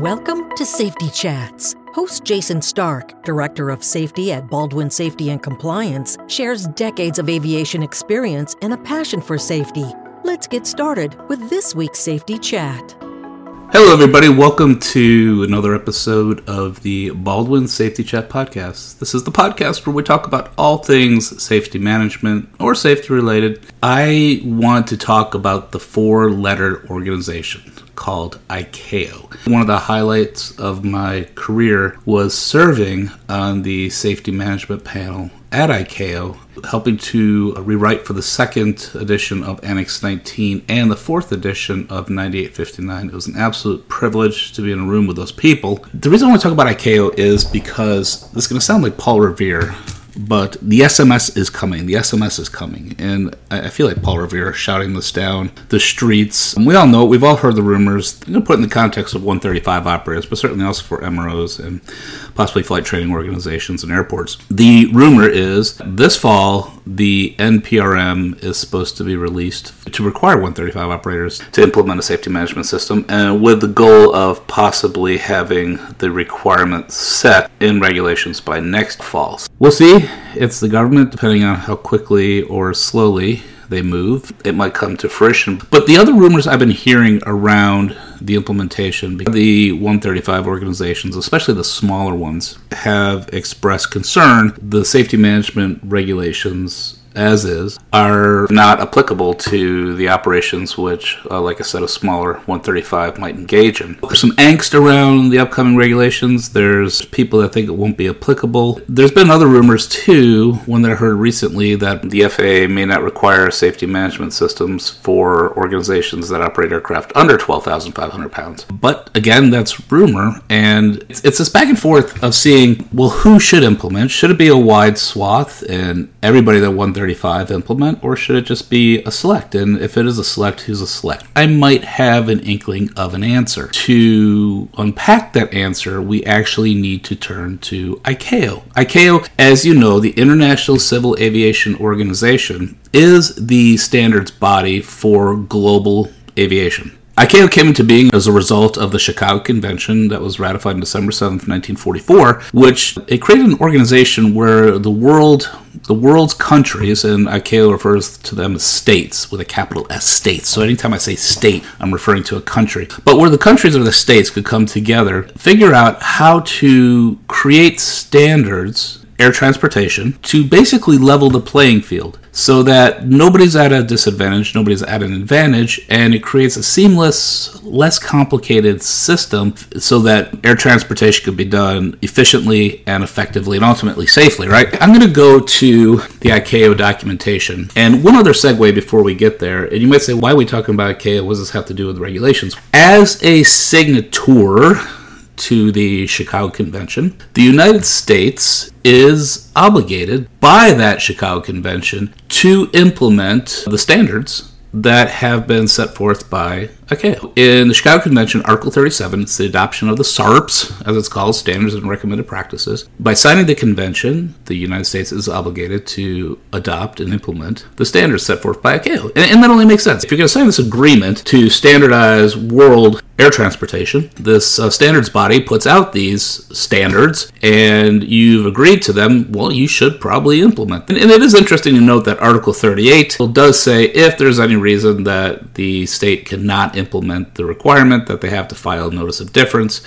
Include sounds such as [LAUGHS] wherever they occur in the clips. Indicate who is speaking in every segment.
Speaker 1: Welcome to Safety Chats. Host Jason Starke, Director of Safety at Baldwin Safety and Compliance, shares decades of aviation experience and a passion for safety. Let's get started with this week's Safety Chat.
Speaker 2: Hello, everybody. Welcome to another episode of the Baldwin Safety Chat podcast. This is the podcast where we talk about all things safety management or safety related. I want to talk about the four letter organization called ICAO. One of the highlights of my career was serving on the safety management panel at ICAO, helping to rewrite for the second edition of Annex 19 and the fourth edition of 9859. It was an absolute privilege to be in a room with those people. The reason I want to talk about ICAO is because this is going to sound like Paul Revere but the SMS is coming. The SMS is coming, and I feel like Paul Revere shouting this down the streets. We all know it. We've all heard the rumors. You know, put in the context of 135 operators, but certainly also for MROs and possibly flight training organizations and airports. The rumor is this fall the NPRM is supposed to be released to require 135 operators to implement a safety management system, and with the goal of possibly having the requirements set in regulations by next fall. We'll see. It's the government, depending on how quickly or slowly they move, it might come to fruition. But the other rumors I've been hearing around the implementation, the 135 organizations, especially the smaller ones, have expressed concern. The safety management regulations as is are not applicable to the operations which, uh, like I said, a smaller 135 might engage in. There's some angst around the upcoming regulations. There's people that think it won't be applicable. There's been other rumors too, one that I heard recently, that the FAA may not require safety management systems for organizations that operate aircraft under 12,500 pounds. But again, that's rumor, and it's, it's this back and forth of seeing, well, who should implement? Should it be a wide swath and everybody that 135 35 implement, or should it just be a select? And if it is a select, who's a select? I might have an inkling of an answer. To unpack that answer, we actually need to turn to ICAO. ICAO, as you know, the International Civil Aviation Organization, is the standards body for global aviation. ICAO came into being as a result of the Chicago Convention that was ratified on December 7th, 1944, which it created an organization where the world the world's countries, and ICAO refers to them as states with a capital S states. So anytime I say state, I'm referring to a country. But where the countries or the states could come together, figure out how to create standards air transportation to basically level the playing field so that nobody's at a disadvantage, nobody's at an advantage, and it creates a seamless, less complicated system so that air transportation could be done efficiently and effectively and ultimately safely, right? I'm going to go to the ICAO documentation. And one other segue before we get there, and you might say, why are we talking about ICAO? What does this have to do with regulations? As a signature, to the Chicago Convention, the United States is obligated by that Chicago Convention to implement the standards that have been set forth by ICAO. In the Chicago Convention, Article 37, it's the adoption of the SARPs, as it's called, Standards and Recommended Practices. By signing the convention, the United States is obligated to adopt and implement the standards set forth by ICAO. And, and that only makes sense. If you're going to sign this agreement to standardize world air transportation. This uh, standards body puts out these standards, and you've agreed to them. Well, you should probably implement. And, and, it is interesting to note that Article 38 does say if there's any reason that the state cannot implement the requirement, that they have to file a notice of difference.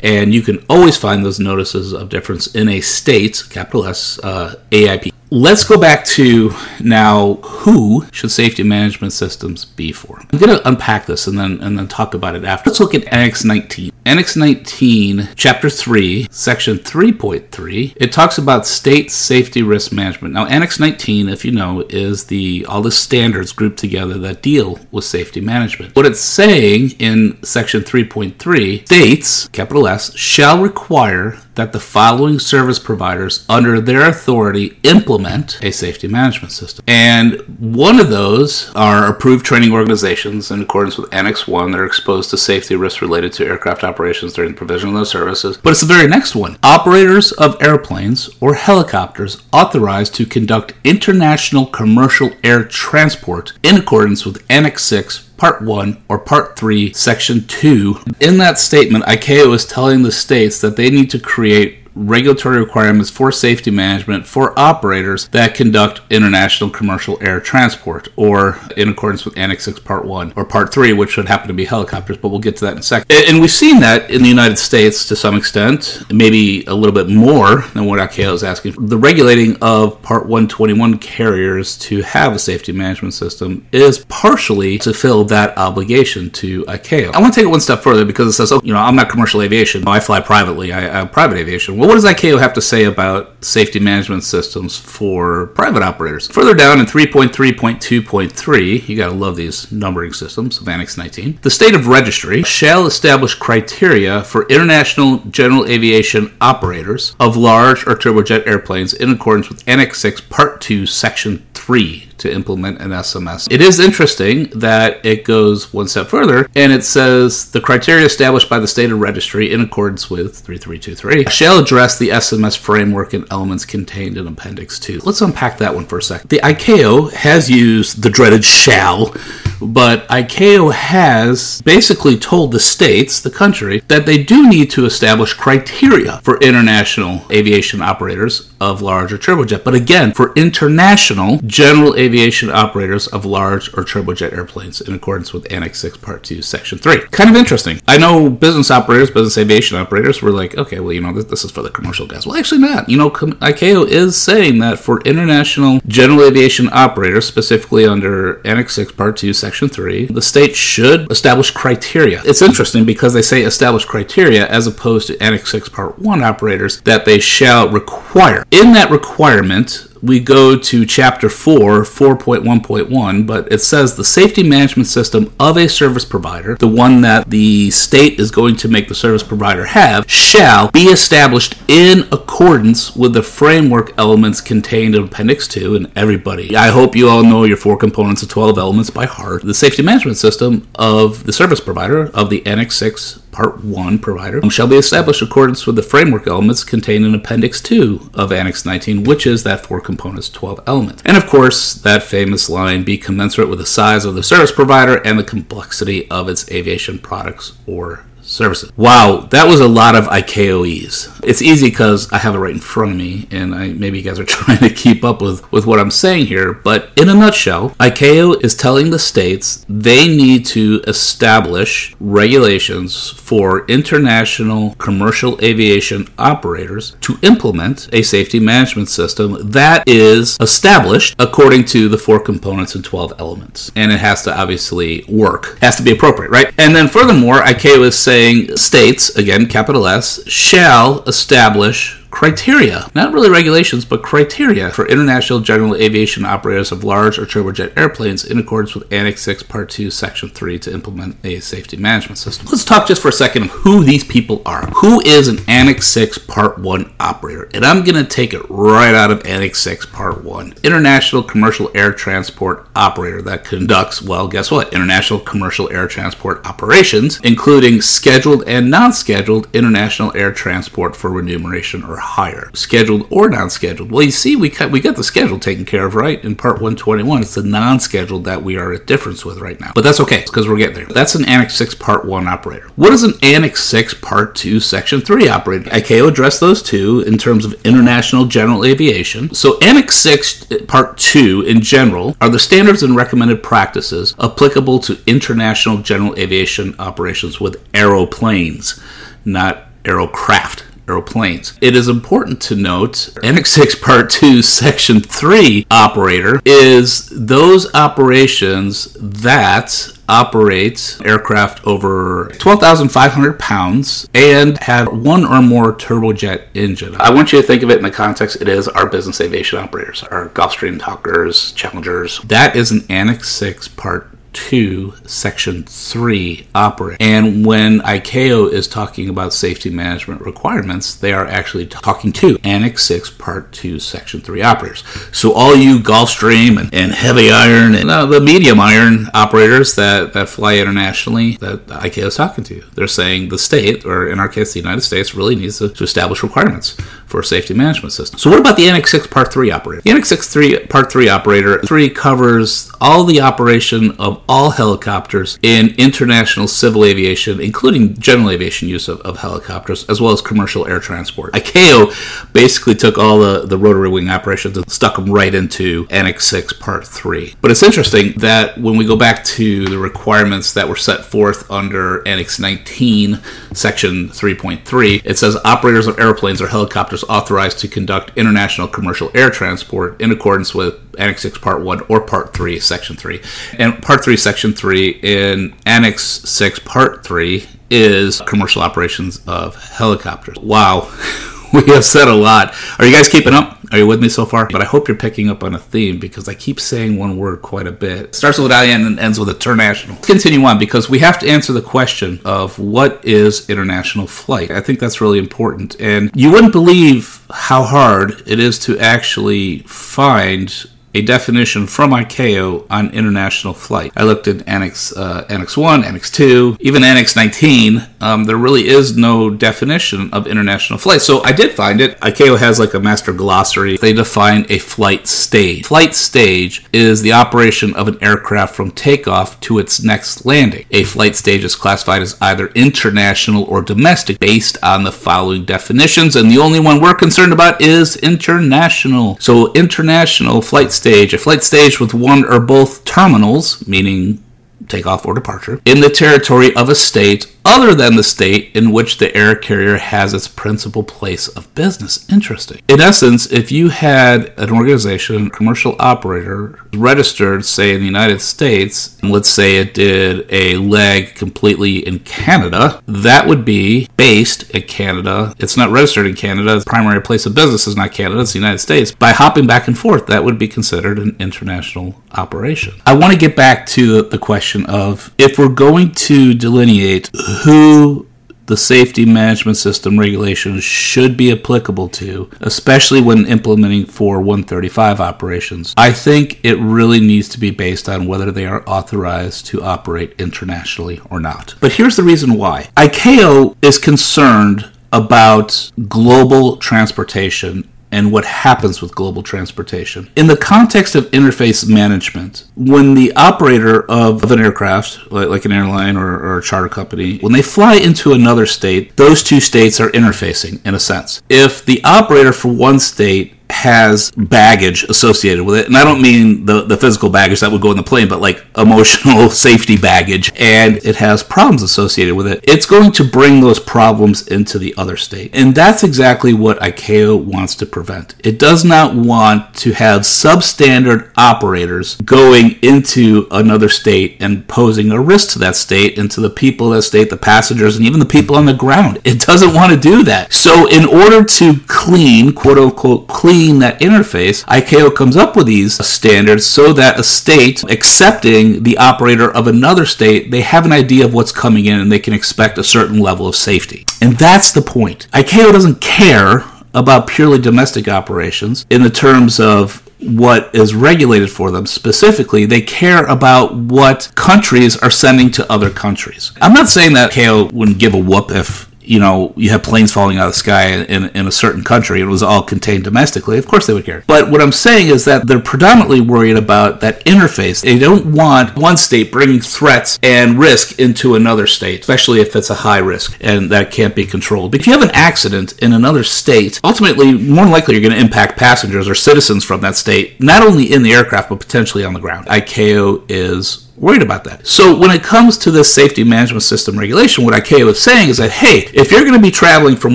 Speaker 2: And you can always find those notices of difference in a state, capital S, uh, AIP Let's go back to now who should safety management systems be for? I'm going to unpack this and then and then talk about it after. Let's look at Annex 19. Annex 19, Chapter 3, Section 3.3, it talks about state safety risk management. Now, Annex 19, if you know, is the all the standards grouped together that deal with safety management. What it's saying in Section 3.3 states, capital S, shall require that the following service providers under their authority implement a safety management system. And one of those are approved training organizations in accordance with Annex 1 that are exposed to safety risks related to aircraft operations during the provision of those services. But it's the very next one operators of airplanes or helicopters authorized to conduct international commercial air transport in accordance with Annex 6 Part 1 or Part 3, Section 2. In that statement, ICAO is telling the states that they need to create regulatory requirements for safety management for operators that conduct international commercial air transport, or in accordance with Annex 6 Part 1 or Part 3, which would happen to be helicopters, but we'll get to that in a second. And we've seen that in the United States to some extent, maybe a little bit more than what ICAO is asking. The regulating of Part 121 carriers to have a safety management system is partially to fill that obligation to ICAO. I want to take it one step further because it says, oh, you know, I'm not commercial aviation. I fly privately. I, have private aviation. Well, what does ICAO have to say about safety management systems for private operators? Further down in 3.3.2.3, you gotta love these numbering systems of Annex 19, the state of registry shall establish criteria for international general aviation operators of large or turbojet airplanes in accordance with Annex 6, Part 2, Section 3 to implement an SMS. It is interesting that it goes one step further and it says the criteria established by the state of registry in accordance with 3323 shall address the SMS framework and elements contained in Appendix 2. Let's unpack that one for a second. The ICAO has used the dreaded shall but ICAO has basically told the states, the country, that they do need to establish criteria for international aviation operators of large or turbojet. But again, for international general aviation operators of large or turbojet airplanes in accordance with Annex 6, Part 2, Section 3. Kind of interesting. I know business operators, business aviation operators were like, okay, well, you know, this, this is for the commercial guys. Well, actually, not. You know, ICAO is saying that for international general aviation operators, specifically under Annex 6, Part 2, Section 3, the state should establish criteria. It's interesting because they say establish criteria as opposed to Annex 6, Part 1 operators that they shall require. In that requirement, we go to chapter 4, 4.1.1, but it says the safety management system of a service provider, the one that the state is going to make the service provider have, shall be established in accordance with the framework elements contained in Appendix 2. And everybody, I hope you all know your four components of 12 elements by heart. The safety management system of the service provider of the Annex 6 Part 1 provider um, shall be established in accordance with the framework elements contained in Appendix 2 of Annex 19, which is that four components, 12 elements. And of course, that famous line be commensurate with the size of the service provider and the complexity of its aviation products or services. Wow, that was a lot of ICAOEs. It's easy because I have it right in front of me, and I maybe you guys are [LAUGHS] trying to keep up with, with what I'm saying here. But in a nutshell, ICAO is telling the states they need to establish regulations for international commercial aviation operators to implement a safety management system that is established according to the four components and 12 elements. And it has to obviously work, it has to be appropriate, right? And then furthermore, ICAO is saying saying states, again, capital S, shall establish criteria, not really regulations, but criteria for international general aviation operators of large or turbojet airplanes in accordance with Annex 6, Part 2, Section 3 to implement a safety management system. Let's talk just for a second of who these people are. Who is an Annex 6, Part 1 operator? And I'm going to take it right out of Annex 6, Part 1. International Commercial Air Transport Operator that conducts, well, guess what? International Commercial Air Transport operations, including scheduled and non scheduled international air transport for remuneration or hire, scheduled or non-scheduled. Well, you see, we cut, we got the schedule taken care of, right? In part 121, it's the non-scheduled that we are at difference with right now. But that's okay, because we're getting there. That's an Annex 6 Part 1 operator. What is an Annex 6 Part 2 Section 3 operator? ICAO addressed those two in terms of international general aviation. So Annex 6 Part 2 in general are the standards and recommended practices applicable to international general aviation operations with aeroplanes, not aircraft aeroplanes. It is important to note Annex 6 Part 2 Section 3 operator is those operations that operate aircraft over 12,500 pounds and have one or more turbojet engine. I want you to think of it in the context it is our business aviation operators, our Gulfstream Hawkers, Challengers. That is an Annex 6 Part 2, Section 3 operate. And when ICAO is talking about safety management requirements, they are actually talking to Annex 6, Part 2, Section 3 operators. So all you Gulfstream and, and heavy iron and uh, the medium iron operators that, that fly internationally that ICAO is talking to, they're saying the state, or in our case, the United States, really needs to, to establish requirements for a safety management system. So what about the Annex 6 Part 3 operator? The Annex 6 3 Part 3 operator 3 covers all the operation of all helicopters in international civil aviation, including general aviation use of, of helicopters, as well as commercial air transport. ICAO basically took all the, the rotary wing operations and stuck them right into Annex 6 Part 3. But it's interesting that when we go back to the requirements that were set forth under Annex 19, Section 3.3, it says operators of airplanes or helicopters authorized to conduct international commercial air transport in accordance with Annex 6 Part 1 or Part 3, Section 3. And Part 3, Section 3 in Annex 6 Part 3 is commercial operations of helicopters. Wow. [LAUGHS] we have said a lot. Are you guys keeping up? Are you with me so far? But I hope you're picking up on a theme because I keep saying one word quite a bit. It starts with IN and ends with international. Let's continue on because we have to answer the question of what is international flight. I think that's really important. And you wouldn't believe how hard it is to actually find a definition from ICAO on international flight. I looked at Annex uh, Annex 1, Annex 2, even Annex 19. Um, there really is no definition of international flight. So I did find it. ICAO has like a master glossary. They define a flight stage. Flight stage is the operation of an aircraft from takeoff to its next landing. A flight stage is classified as either international or domestic based on the following definitions, and the only one we're concerned about is international. So international flight stage stage, a flight stage with one or both terminals, meaning takeoff or departure, in the territory of a state other than the state in which the air carrier has its principal place of business. Interesting. In essence, if you had an organization, a commercial operator, registered, say, in the United States, and let's say it did a leg completely in Canada, that would be based in Canada. It's not registered in Canada. The primary place of business is not Canada, it's the United States. By hopping back and forth, that would be considered an international operation. I want to get back to the question of if we're going to delineate who the safety management system regulations should be applicable to, especially when implementing for 135 operations. I think it really needs to be based on whether they are authorized to operate internationally or not. But here's the reason why ICAO is concerned about global transportation and what happens with global transportation. In the context of interface management, when the operator of, of an aircraft, like, like an airline or, or, a charter company, when they fly into another state, those two states are interfacing in a sense. If the operator for one state has baggage associated with it. And I don't mean the, the physical baggage that would go in the plane, but like [LAUGHS] emotional safety baggage. And it has problems associated with it. It's going to bring those problems into the other state. And that's exactly what ICAO wants to prevent. It does not want to have substandard operators going into another state and posing a risk to that state and to the people that state, the passengers, and even the people on the ground. It doesn't want to do that. So in order to clean, quote unquote, clean that interface, ICAO comes up with these standards so that a state accepting the operator of another state, they have an idea of what's coming in and they can expect a certain level of safety. And that's the point. ICAO doesn't care about purely domestic operations in the terms of what is regulated for them specifically. They care about what countries are sending to other countries. I'm not saying that ICAO wouldn't give a whoop if you know, you have planes falling out of the sky in, in a certain country. It was all contained domestically. Of course they would care. But what I'm saying is that they're predominantly worried about that interface. They don't want one state bringing threats and risk into another state, especially if it's a high risk and that can't be controlled. If you have an accident in another state, ultimately, more than likely, you're going to impact passengers or citizens from that state, not only in the aircraft, but potentially on the ground. ICAO is worried about that. So when it comes to this safety management system regulation, what ICAO is saying is that, hey, if you're going to be traveling from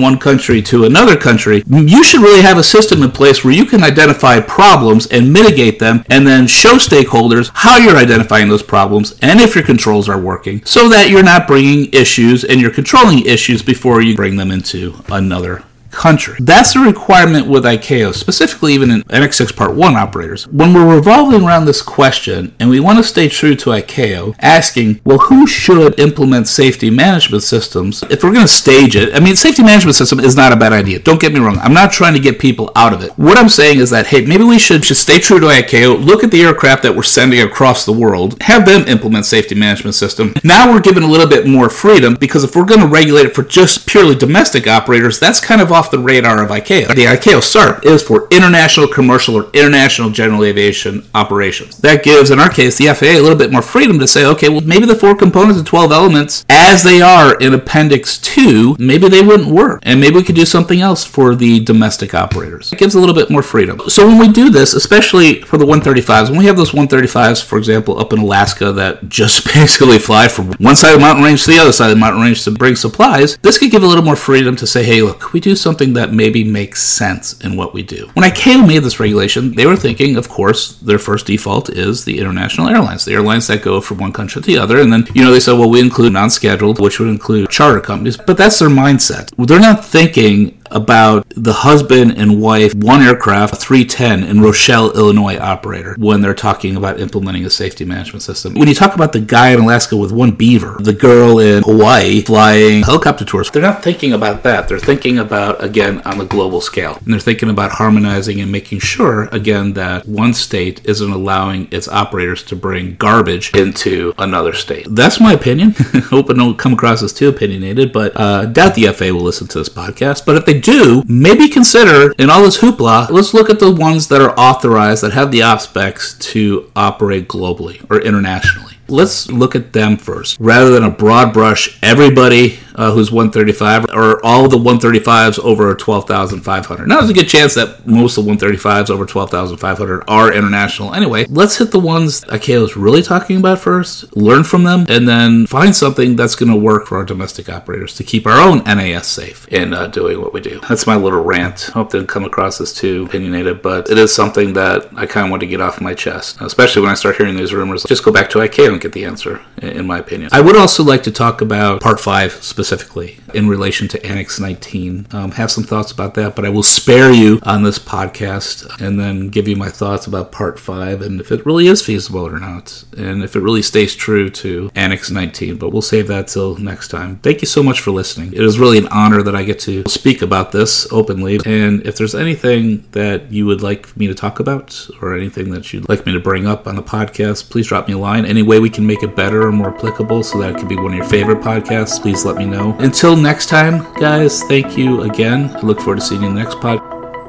Speaker 2: one country to another country, you should really have a system in place where you can identify problems and mitigate them and then show stakeholders how you're identifying those problems and if your controls are working so that you're not bringing issues and you're controlling issues before you bring them into another country. That's a requirement with ICAO, specifically even in Annex 6 Part 1 operators. When we're revolving around this question and we want to stay true to ICAO, asking, well, who should implement safety management systems? If we're going to stage it, I mean, safety management system is not a bad idea. Don't get me wrong. I'm not trying to get people out of it. What I'm saying is that, hey, maybe we should just stay true to ICAO, look at the aircraft that we're sending across the world, have them implement safety management system. Now we're given a little bit more freedom because if we're going to regulate it for just purely domestic operators, that's kind of off off the radar of ICAO. The ICAO SARP is for International Commercial or International General Aviation Operations. That gives, in our case, the FAA a little bit more freedom to say, okay, well, maybe the four components and 12 elements, as they are in Appendix 2, maybe they wouldn't work. And maybe we could do something else for the domestic operators. It gives a little bit more freedom. So when we do this, especially for the 135s, when we have those 135s, for example, up in Alaska that just [LAUGHS] basically fly from one side of the mountain range to the other side of the mountain range to bring supplies, this could give a little more freedom to say, hey, look, we do something that maybe makes sense in what we do. When ICAO made this regulation, they were thinking, of course, their first default is the international airlines, the airlines that go from one country to the other. And then, you know, they said, well, we include non scheduled, which would include charter companies, but that's their mindset. They're not thinking about the husband and wife, one aircraft, 310 in Rochelle, Illinois operator when they're talking about implementing a safety management system. When you talk about the guy in Alaska with one beaver, the girl in Hawaii flying helicopter tours, they're not thinking about that. They're thinking about, again, on the global scale. And they're thinking about harmonizing and making sure, again, that one state isn't allowing its operators to bring garbage into another state. That's my opinion. [LAUGHS] Hope it don't come across as too opinionated, but uh, doubt the FAA will listen to this podcast. But if they do, maybe consider in all this hoopla, let's look at the ones that are authorized that have the op specs to operate globally or internationally. Let's look at them first rather than a broad brush, everybody uh, who's 135 or all the 135s over 12,500. Now, there's a good chance that most of the 135s over 12,500 are international anyway. Let's hit the ones ICAO is really talking about first, learn from them, and then find something that's going to work for our domestic operators to keep our own NAS safe in uh, doing what we do. That's my little rant. Hope didn't come across as too opinionated, but it is something that I kind of want to get off my chest, especially when I start hearing these rumors. Just go back to ICAO and get the answer, in my opinion. I would also like to talk about Part 5 specifically specifically in relation to Annex 19. Um, have some thoughts about that, but I will spare you on this podcast and then give you my thoughts about Part 5 and if it really is feasible or not, and if it really stays true to Annex 19. But we'll save that till next time. Thank you so much for listening. It is really an honor that I get to speak about this openly. And if there's anything that you would like me to talk about or anything that you'd like me to bring up on the podcast, please drop me a line. Any way we can make it better or more applicable so that it could be one of your favorite podcasts, please let me know. Until next time, guys, thank you again. I look forward to seeing you in the next pod.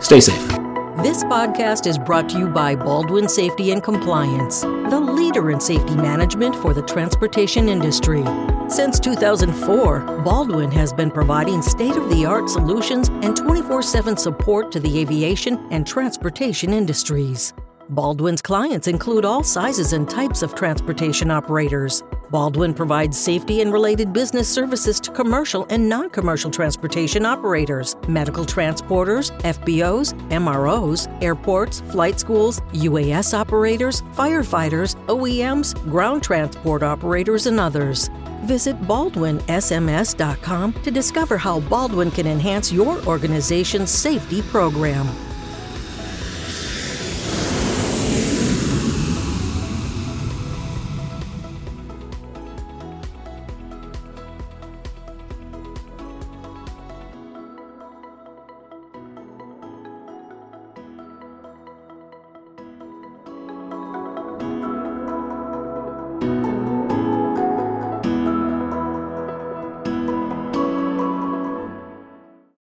Speaker 2: Stay safe.
Speaker 1: This podcast is brought to you by Baldwin Safety and Compliance, the leader in safety management for the transportation industry. Since 2004, Baldwin has been providing state of the art solutions and 24 7 support to the aviation and transportation industries. Baldwin's clients include all sizes and types of transportation operators. Baldwin provides safety and related business services to commercial and non commercial transportation operators, medical transporters, FBOs, MROs, airports, flight schools, UAS operators, firefighters, OEMs, ground transport operators, and others. Visit baldwinsms.com to discover how Baldwin can enhance your organization's safety program.